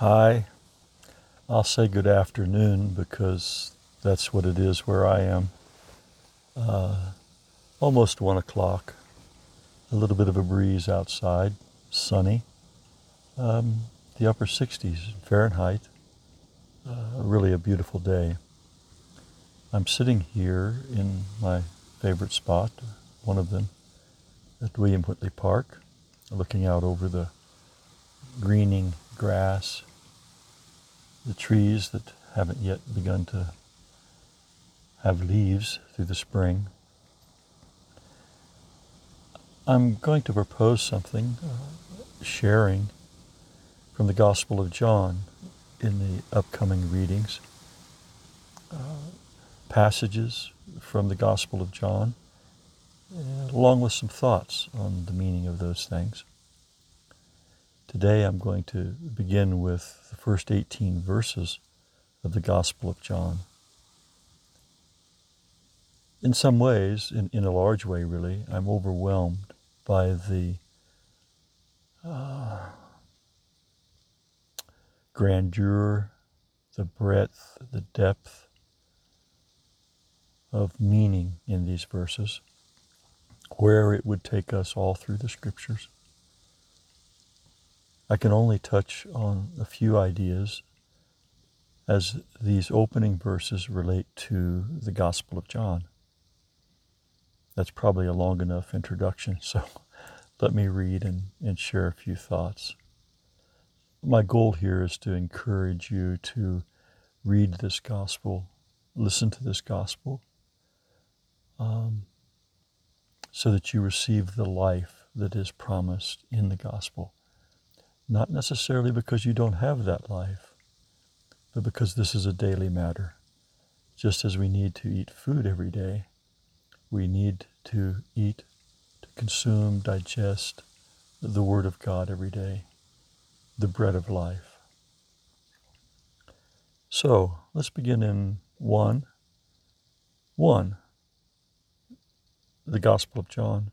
Hi. I'll say good afternoon because that's what it is where I am. Uh, almost one o'clock. A little bit of a breeze outside, sunny. Um, the upper 60s Fahrenheit. Uh, really a beautiful day. I'm sitting here in my favorite spot, one of them, at William Whitley Park, looking out over the greening grass, the trees that haven't yet begun to have leaves through the spring. I'm going to propose something, uh, sharing from the Gospel of John in the upcoming readings. Uh, passages from the Gospel of John, along with some thoughts on the meaning of those things. Today I'm going to begin with the first 18 verses of the Gospel of John. In some ways, in, in a large way really, I'm overwhelmed by the uh, grandeur, the breadth, the depth of meaning in these verses, where it would take us all through the scriptures. I can only touch on a few ideas as these opening verses relate to the Gospel of John. That's probably a long enough introduction, so let me read and, and share a few thoughts. My goal here is to encourage you to read this Gospel, listen to this Gospel, um, so that you receive the life that is promised in the Gospel. Not necessarily because you don't have that life, but because this is a daily matter. Just as we need to eat food every day, we need to eat, to consume, digest the Word of God every day, the bread of life. So let's begin in 1. 1. The Gospel of John.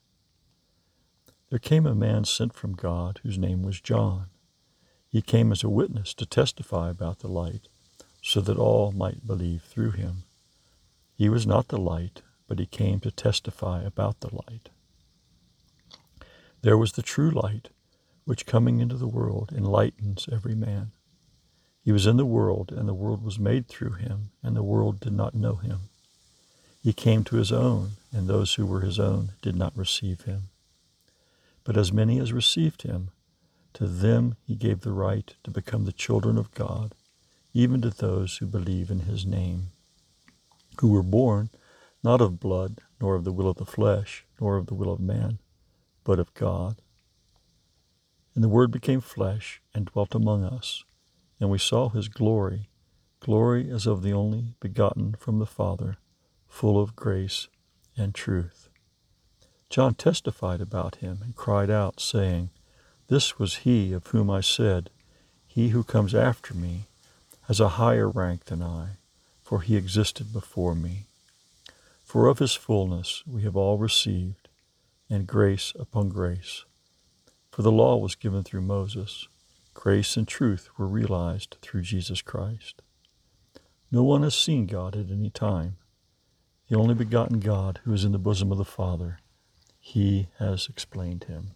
There came a man sent from God whose name was John. He came as a witness to testify about the light, so that all might believe through him. He was not the light, but he came to testify about the light. There was the true light, which coming into the world enlightens every man. He was in the world, and the world was made through him, and the world did not know him. He came to his own, and those who were his own did not receive him. But as many as received him, to them he gave the right to become the children of God, even to those who believe in his name, who were born not of blood, nor of the will of the flesh, nor of the will of man, but of God. And the Word became flesh and dwelt among us, and we saw his glory, glory as of the only begotten from the Father, full of grace and truth. John testified about him and cried out, saying, This was he of whom I said, He who comes after me has a higher rank than I, for he existed before me. For of his fullness we have all received, and grace upon grace. For the law was given through Moses, grace and truth were realized through Jesus Christ. No one has seen God at any time. The only begotten God who is in the bosom of the Father he has explained him.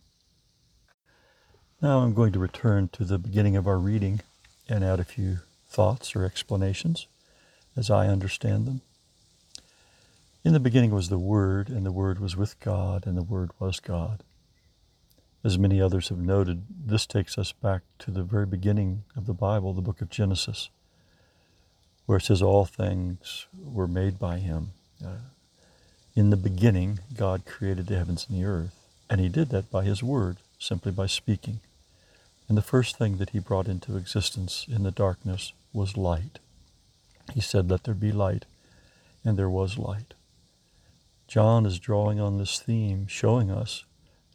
Now I'm going to return to the beginning of our reading and add a few thoughts or explanations as I understand them. In the beginning was the Word, and the Word was with God, and the Word was God. As many others have noted, this takes us back to the very beginning of the Bible, the book of Genesis, where it says all things were made by Him. Uh, in the beginning, God created the heavens and the earth, and He did that by His Word, simply by speaking. And the first thing that he brought into existence in the darkness was light. He said, Let there be light, and there was light. John is drawing on this theme, showing us,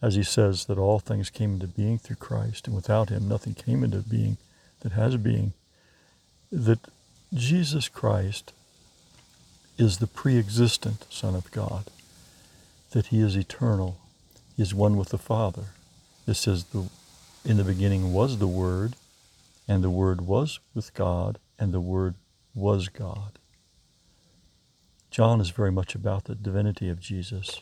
as he says, that all things came into being through Christ, and without him nothing came into being that has being, that Jesus Christ is the pre existent Son of God, that he is eternal, he is one with the Father. This says, the, In the beginning was the Word, and the Word was with God, and the Word was God. John is very much about the divinity of Jesus.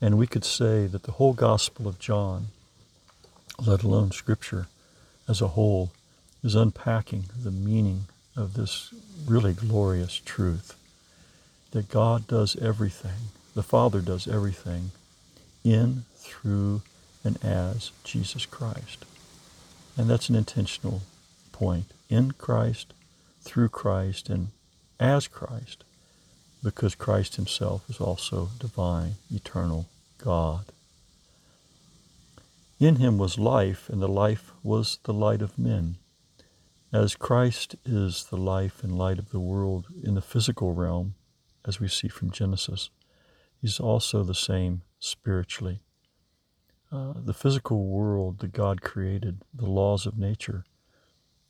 And we could say that the whole Gospel of John, let alone Scripture as a whole, is unpacking the meaning of this really glorious truth that God does everything, the Father does everything in, through, and as Jesus Christ. And that's an intentional point. In Christ, through Christ, and as Christ, because Christ himself is also divine, eternal God. In him was life, and the life was the light of men. As Christ is the life and light of the world in the physical realm, as we see from Genesis, he's also the same spiritually. Uh, the physical world that God created, the laws of nature,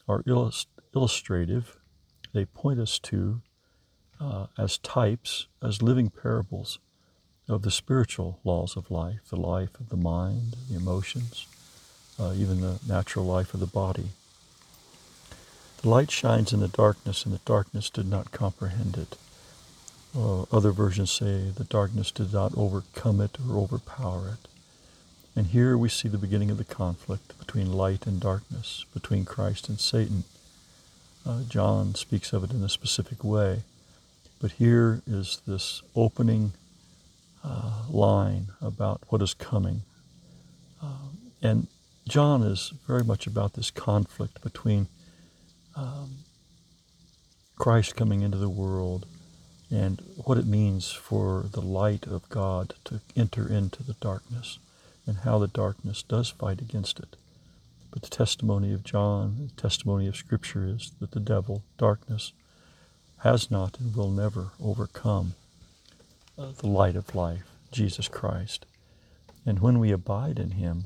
are illust- illustrative. They point us to, uh, as types, as living parables of the spiritual laws of life, the life of the mind, the emotions, uh, even the natural life of the body. The light shines in the darkness, and the darkness did not comprehend it. Uh, other versions say the darkness did not overcome it or overpower it. And here we see the beginning of the conflict between light and darkness, between Christ and Satan. Uh, John speaks of it in a specific way. But here is this opening uh, line about what is coming. Um, and John is very much about this conflict between um, Christ coming into the world and what it means for the light of God to enter into the darkness and how the darkness does fight against it. But the testimony of John, the testimony of Scripture is that the devil, darkness, has not and will never overcome uh, the light of life, Jesus Christ. And when we abide in Him,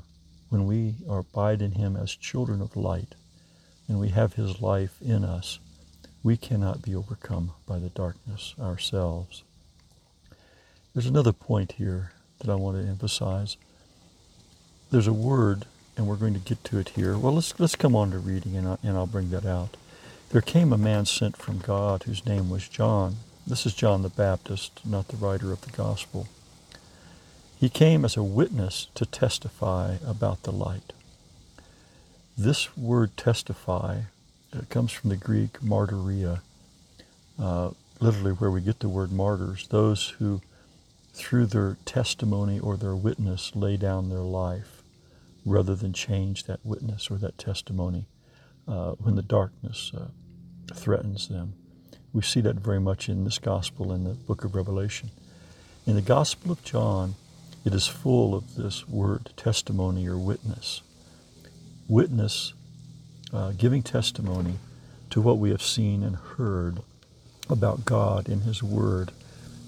when we abide in Him as children of light, and we have His life in us, we cannot be overcome by the darkness ourselves. There's another point here that I want to emphasize. There's a word, and we're going to get to it here. Well, let's let's come on to reading, and, I, and I'll bring that out. There came a man sent from God whose name was John. This is John the Baptist, not the writer of the gospel. He came as a witness to testify about the light this word testify it comes from the Greek martyria, uh, literally where we get the word martyrs, those who, through their testimony or their witness, lay down their life rather than change that witness or that testimony uh, when the darkness uh, threatens them. We see that very much in this gospel in the book of Revelation. In the Gospel of John, it is full of this word testimony or witness witness, uh, giving testimony to what we have seen and heard about God in His Word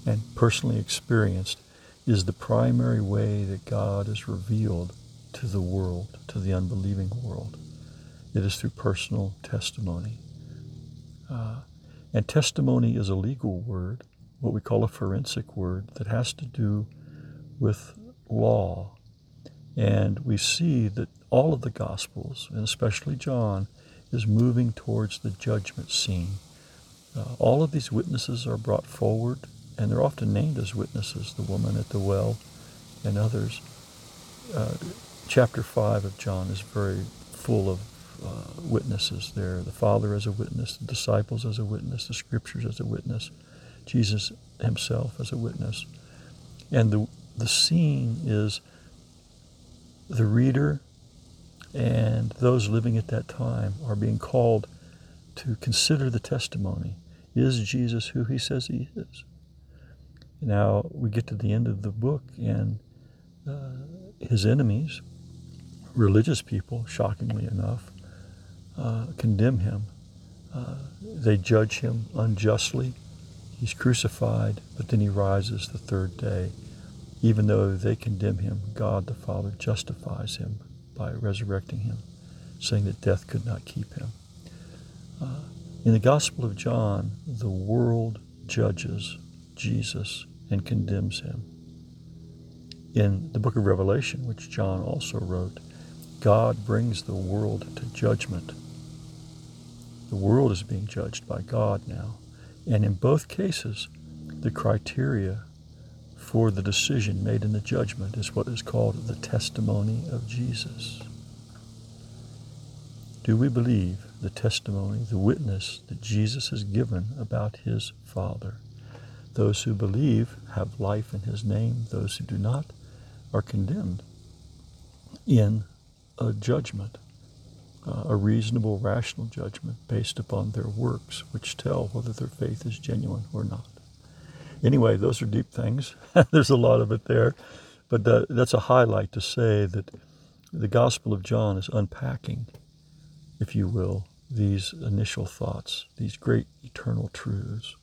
and personally experienced is the primary way that God is revealed to the world, to the unbelieving world. It is through personal testimony. Uh, and testimony is a legal word, what we call a forensic word, that has to do with law. And we see that all of the Gospels, and especially John, is moving towards the judgment scene. Uh, all of these witnesses are brought forward, and they're often named as witnesses the woman at the well and others. Uh, chapter 5 of John is very full of uh, witnesses there the Father as a witness, the disciples as a witness, the Scriptures as a witness, Jesus himself as a witness. And the, the scene is the reader and those living at that time are being called to consider the testimony. Is Jesus who he says he is? Now we get to the end of the book, and uh, his enemies religious people, shockingly enough, uh, condemn him. Uh, they judge him unjustly. He's crucified, but then he rises the third day. Even though they condemn him, God the Father justifies him by resurrecting him, saying that death could not keep him. Uh, in the Gospel of John, the world judges Jesus and condemns him. In the book of Revelation, which John also wrote, God brings the world to judgment. The world is being judged by God now. And in both cases, the criteria for the decision made in the judgment is what is called the testimony of Jesus. Do we believe the testimony, the witness that Jesus has given about his Father? Those who believe have life in his name. Those who do not are condemned in a judgment, uh, a reasonable, rational judgment based upon their works, which tell whether their faith is genuine or not. Anyway, those are deep things. There's a lot of it there. But uh, that's a highlight to say that the Gospel of John is unpacking, if you will, these initial thoughts, these great eternal truths.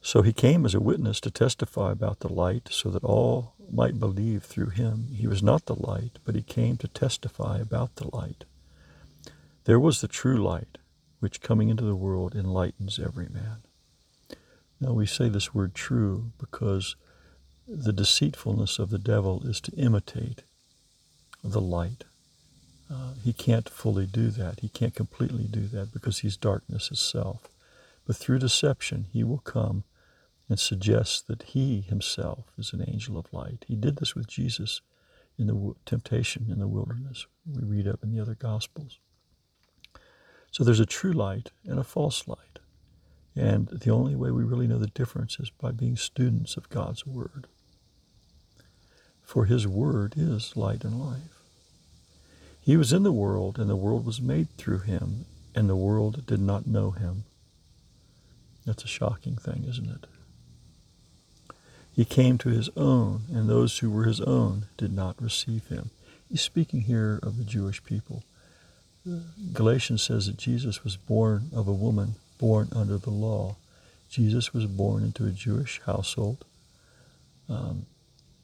So he came as a witness to testify about the light so that all might believe through him. He was not the light, but he came to testify about the light. There was the true light, which coming into the world enlightens every man. Now we say this word true because the deceitfulness of the devil is to imitate the light. Uh, he can't fully do that. He can't completely do that because he's darkness itself. But through deception, he will come and suggest that he himself is an angel of light. He did this with Jesus in the temptation in the wilderness. We read up in the other Gospels. So there's a true light and a false light. And the only way we really know the difference is by being students of God's Word. For His Word is light and life. He was in the world, and the world was made through Him, and the world did not know Him. That's a shocking thing, isn't it? He came to his own, and those who were his own did not receive him. He's speaking here of the Jewish people. Galatians says that Jesus was born of a woman born under the law. Jesus was born into a Jewish household. Um,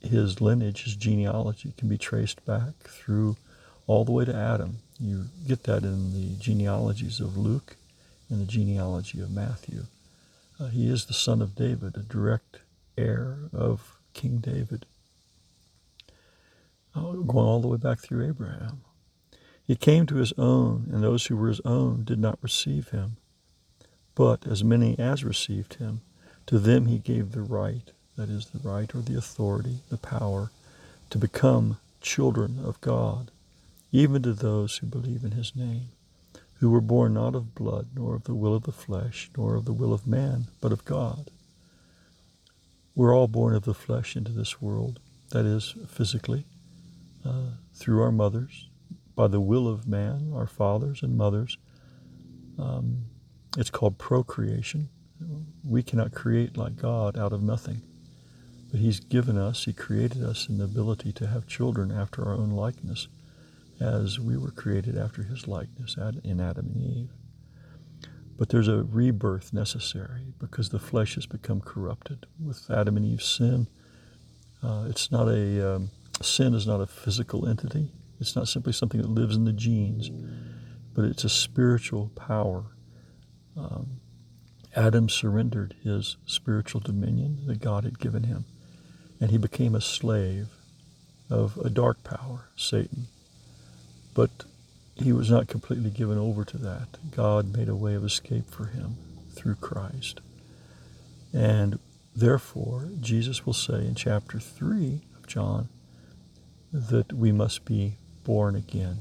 his lineage, his genealogy can be traced back through all the way to Adam. You get that in the genealogies of Luke and the genealogy of Matthew. Uh, he is the son of David, a direct heir of King David, uh, going all the way back through Abraham. He came to his own, and those who were his own did not receive him. But as many as received him, to them he gave the right, that is, the right or the authority, the power, to become children of God, even to those who believe in his name, who were born not of blood, nor of the will of the flesh, nor of the will of man, but of God. We're all born of the flesh into this world, that is, physically, uh, through our mothers, by the will of man, our fathers and mothers. Um, it's called procreation. We cannot create like God out of nothing. But He's given us, He created us in the ability to have children after our own likeness, as we were created after His likeness in Adam and Eve. But there's a rebirth necessary because the flesh has become corrupted with Adam and Eve's sin. Uh, it's not a um, sin is not a physical entity. It's not simply something that lives in the genes, but it's a spiritual power. Um, Adam surrendered his spiritual dominion that God had given him, and he became a slave of a dark power, Satan. But he was not completely given over to that. God made a way of escape for him through Christ. And therefore, Jesus will say in chapter 3 of John that we must be born again,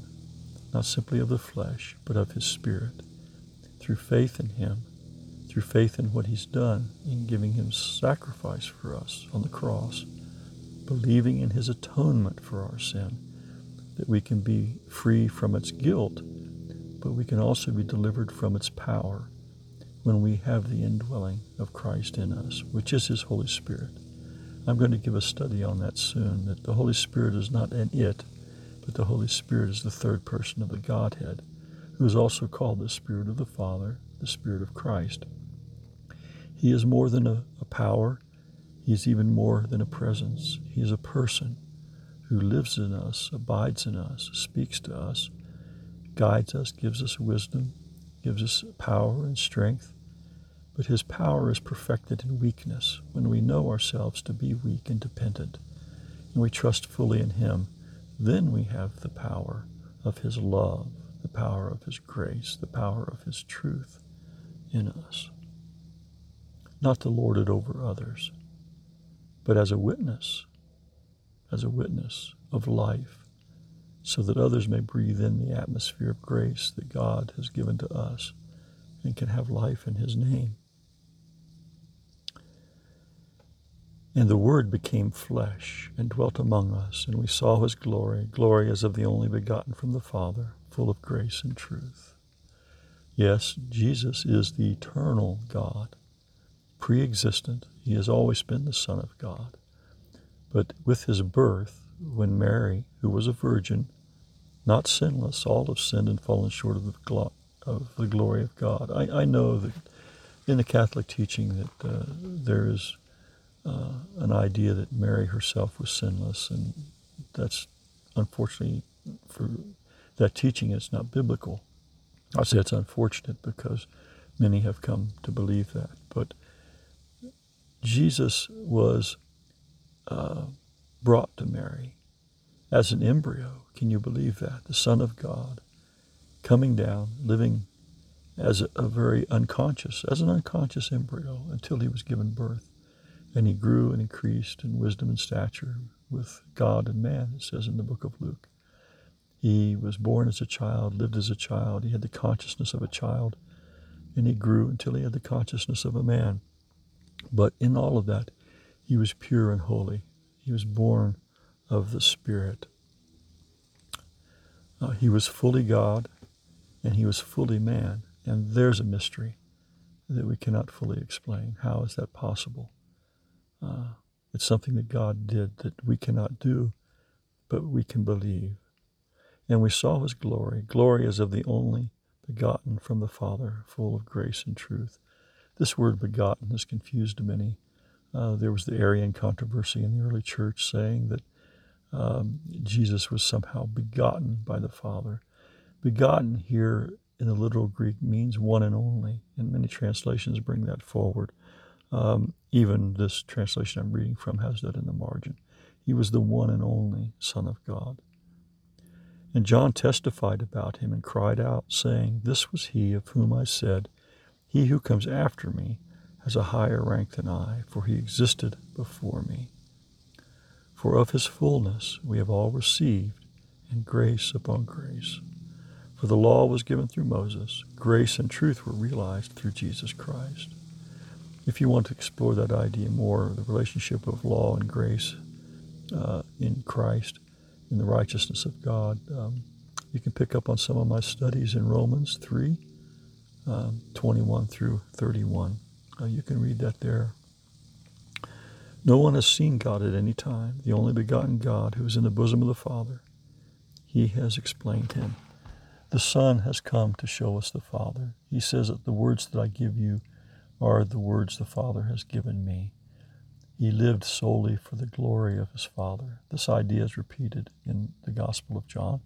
not simply of the flesh, but of his spirit, through faith in him, through faith in what he's done in giving him sacrifice for us on the cross, believing in his atonement for our sin that we can be free from its guilt, but we can also be delivered from its power when we have the indwelling of Christ in us, which is His Holy Spirit. I'm going to give a study on that soon, that the Holy Spirit is not an it, but the Holy Spirit is the third person of the Godhead, who is also called the Spirit of the Father, the Spirit of Christ. He is more than a, a power, he is even more than a presence. He is a person who lives in us, abides in us, speaks to us, guides us, gives us wisdom, gives us power and strength. But his power is perfected in weakness when we know ourselves to be weak and dependent, and we trust fully in him. Then we have the power of his love, the power of his grace, the power of his truth in us. Not to lord it over others, but as a witness, as a witness of life, so that others may breathe in the atmosphere of grace that God has given to us and can have life in his name. And the Word became flesh and dwelt among us, and we saw his glory, glory as of the only begotten from the Father, full of grace and truth. Yes, Jesus is the eternal God, pre existent. He has always been the Son of God. But with his birth, when Mary, who was a virgin, not sinless, all have sinned and fallen short of the, glo- of the glory of God. I, I know that in the Catholic teaching that uh, there is uh, an idea that Mary herself was sinless, and that's unfortunately for that teaching is not biblical. I say it's unfortunate because many have come to believe that, but Jesus was uh, brought to Mary as an embryo. Can you believe that? The Son of God coming down, living as a, a very unconscious, as an unconscious embryo until he was given birth. And he grew and increased in wisdom and stature with God and man, it says in the book of Luke. He was born as a child, lived as a child. He had the consciousness of a child, and he grew until he had the consciousness of a man. But in all of that, he was pure and holy. He was born of the Spirit. Uh, he was fully God, and he was fully man. And there's a mystery that we cannot fully explain. How is that possible? Uh, it's something that God did that we cannot do, but we can believe. And we saw his glory. Glory as of the only begotten from the Father, full of grace and truth. This word begotten has confused many. Uh, there was the Arian controversy in the early church saying that um, Jesus was somehow begotten by the Father. Begotten here in the literal Greek means one and only, and many translations bring that forward. Um, even this translation I'm reading from has that in the margin. He was the one and only Son of God. And John testified about him and cried out, saying, This was he of whom I said, He who comes after me has a higher rank than I, for he existed before me. For of his fullness we have all received, and grace upon grace. For the law was given through Moses, grace and truth were realized through Jesus Christ. If you want to explore that idea more, the relationship of law and grace uh, in Christ, in the righteousness of God, um, you can pick up on some of my studies in Romans 3, um, 21 through 31. Uh, you can read that there. No one has seen God at any time, the only begotten God who is in the bosom of the Father. He has explained him. The Son has come to show us the Father. He says that the words that I give you are the words the Father has given me. He lived solely for the glory of his Father. This idea is repeated in the Gospel of John.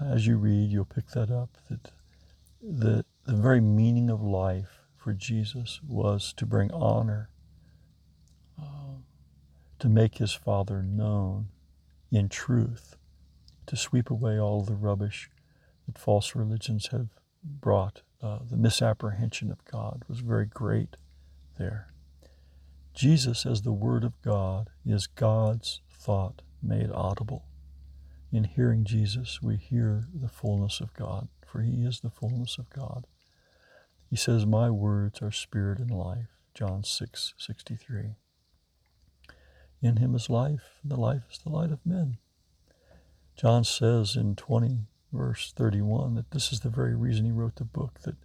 As you read, you'll pick that up that the, the very meaning of life for Jesus was to bring honor, uh, to make his Father known in truth, to sweep away all the rubbish that false religions have brought. Uh, the misapprehension of God was very great there. Jesus, as the Word of God, is God's thought made audible. In hearing Jesus, we hear the fullness of God, for He is the fullness of God. He says, My words are spirit and life. John 6 63. In him is life, and the life is the light of men. John says in 20, verse 31, that this is the very reason he wrote the book, that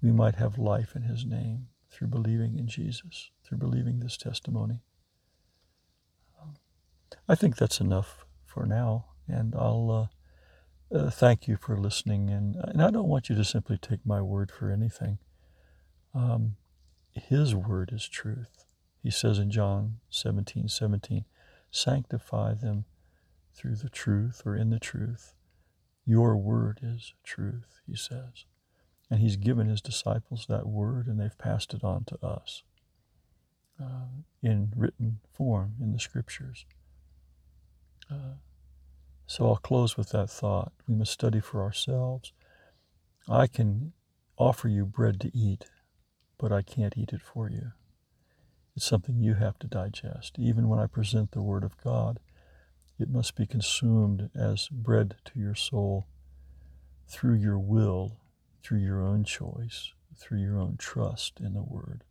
we might have life in his name through believing in Jesus, through believing this testimony. I think that's enough for now, And I'll uh, uh, thank you for listening. And, and I don't want you to simply take my word for anything. Um, his word is truth. He says in John 17 17, sanctify them through the truth or in the truth. Your word is truth, he says. And he's given his disciples that word and they've passed it on to us uh, in written form in the scriptures. Uh, so I'll close with that thought. We must study for ourselves. I can offer you bread to eat, but I can't eat it for you. It's something you have to digest. Even when I present the Word of God, it must be consumed as bread to your soul through your will, through your own choice, through your own trust in the Word.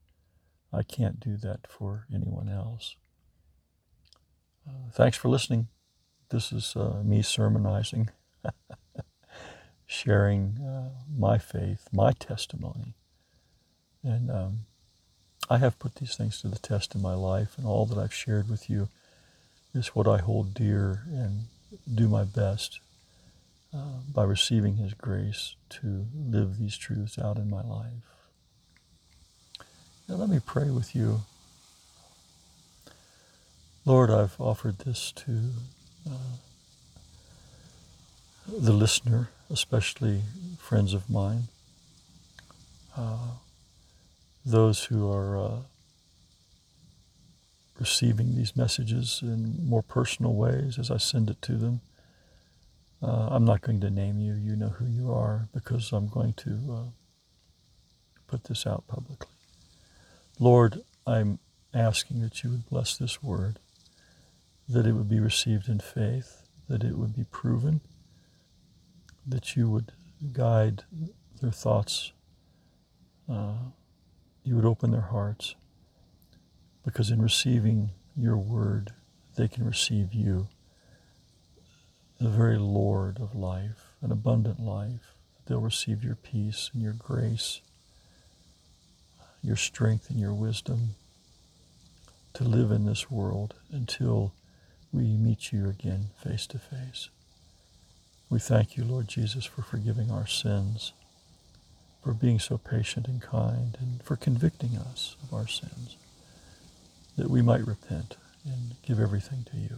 I can't do that for anyone else. Uh, thanks for listening. This is uh, me sermonizing, sharing uh, my faith, my testimony. And um, I have put these things to the test in my life, and all that I've shared with you is what I hold dear and do my best uh, by receiving His grace to live these truths out in my life. Now, let me pray with you. Lord, I've offered this to uh, the listener, especially friends of mine, uh, those who are uh, receiving these messages in more personal ways as I send it to them. Uh, I'm not going to name you, you know who you are, because I'm going to uh, put this out publicly. Lord, I'm asking that you would bless this word, that it would be received in faith, that it would be proven, that you would guide their thoughts, uh, you would open their hearts, because in receiving your word, they can receive you, the very Lord of life, an abundant life. They'll receive your peace and your grace your strength and your wisdom to live in this world until we meet you again face to face. We thank you, Lord Jesus, for forgiving our sins, for being so patient and kind, and for convicting us of our sins, that we might repent and give everything to you.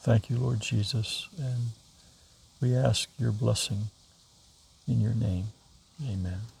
Thank you, Lord Jesus, and we ask your blessing in your name. Amen.